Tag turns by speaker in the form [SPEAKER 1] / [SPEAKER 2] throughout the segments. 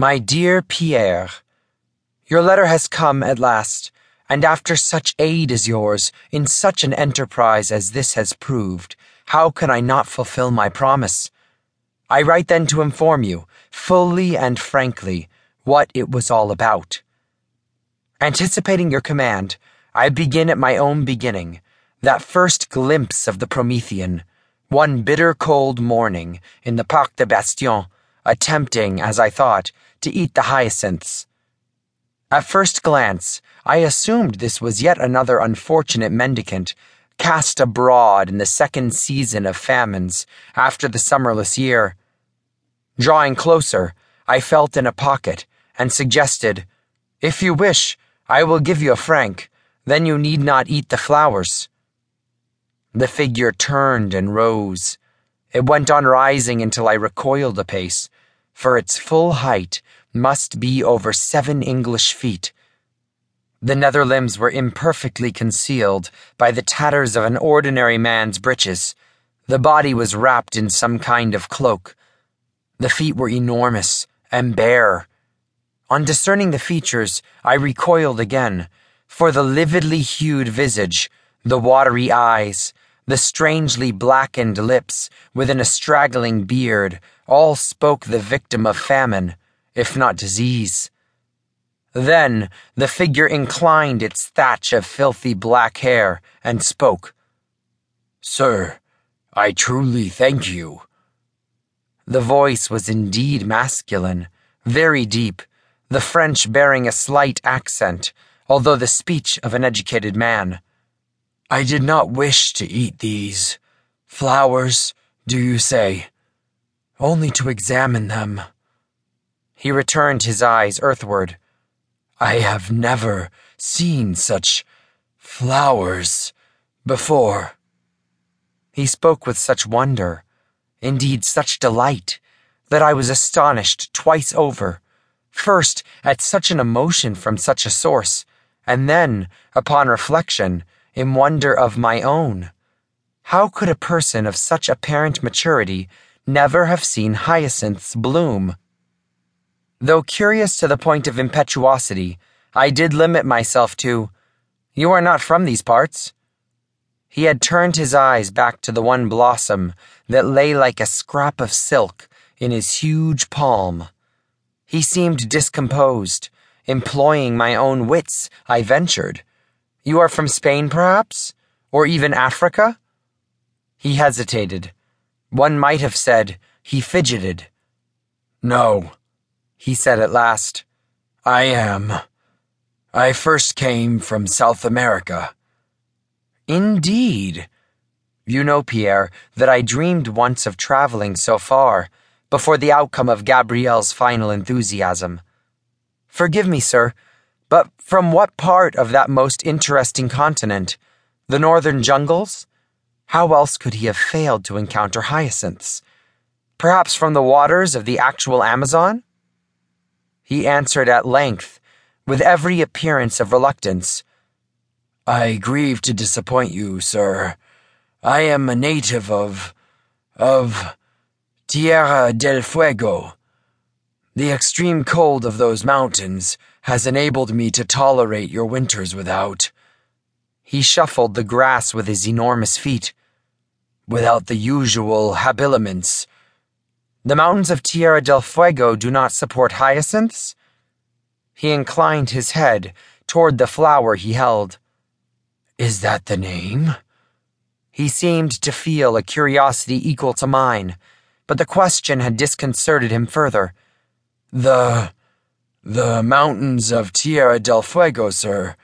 [SPEAKER 1] My dear Pierre, Your letter has come at last, and after such aid as yours, in such an enterprise as this has proved, how can I not fulfill my promise? I write then to inform you, fully and frankly, what it was all about. Anticipating your command, I begin at my own beginning, that first glimpse of the Promethean, one bitter cold morning in the Parc des Bastions, attempting, as I thought, to eat the hyacinths. At first glance, I assumed this was yet another unfortunate mendicant cast abroad in the second season of famines after the summerless year. Drawing closer, I felt in a pocket and suggested, If you wish, I will give you a franc, then you need not eat the flowers. The figure turned and rose. It went on rising until I recoiled a pace, for its full height must be over seven English feet. The nether limbs were imperfectly concealed by the tatters of an ordinary man's breeches. The body was wrapped in some kind of cloak. The feet were enormous and bare. On discerning the features, I recoiled again, for the lividly hued visage, the watery eyes, the strangely blackened lips within a straggling beard all spoke the victim of famine if not disease. Then the figure inclined its thatch of filthy black hair and spoke.
[SPEAKER 2] Sir, I truly thank you.
[SPEAKER 1] The voice was indeed masculine, very deep, the French bearing a slight accent, although the speech of an educated man.
[SPEAKER 2] I did not wish to eat these. Flowers, do you say? Only to examine them.
[SPEAKER 1] He returned his eyes earthward.
[SPEAKER 2] I have never seen such flowers before.
[SPEAKER 1] He spoke with such wonder, indeed such delight, that I was astonished twice over. First, at such an emotion from such a source, and then, upon reflection, in wonder of my own. How could a person of such apparent maturity never have seen hyacinths bloom? Though curious to the point of impetuosity, I did limit myself to, You are not from these parts. He had turned his eyes back to the one blossom that lay like a scrap of silk in his huge palm. He seemed discomposed, employing my own wits, I ventured. You are from Spain, perhaps? Or even Africa? He hesitated. One might have said he fidgeted.
[SPEAKER 2] No
[SPEAKER 1] he said at last.
[SPEAKER 2] I am. I first came from South America.
[SPEAKER 1] Indeed. You know, Pierre, that I dreamed once of traveling so far before the outcome of Gabriel's final enthusiasm. Forgive me, sir, but from what part of that most interesting continent? The northern jungles? How else could he have failed to encounter hyacinths? Perhaps from the waters of the actual Amazon? He answered at length, with every appearance of reluctance.
[SPEAKER 2] I grieve to disappoint you, sir. I am a native of. of. Tierra del Fuego. The extreme cold of those mountains has enabled me to tolerate your winters without.
[SPEAKER 1] He shuffled the grass with his enormous feet.
[SPEAKER 2] Without the usual habiliments
[SPEAKER 1] the mountains of Tierra del Fuego do not support hyacinths? He inclined his head toward the flower he held.
[SPEAKER 2] Is that the name?
[SPEAKER 1] He seemed to feel a curiosity equal to mine, but the question had disconcerted him further.
[SPEAKER 2] The. the mountains of Tierra del Fuego, sir.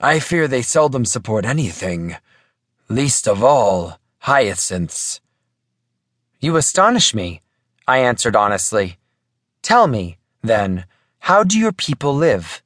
[SPEAKER 2] I fear they seldom support anything. Least of all, hyacinths.
[SPEAKER 1] You astonish me. I answered honestly. Tell me, then, how do your people live?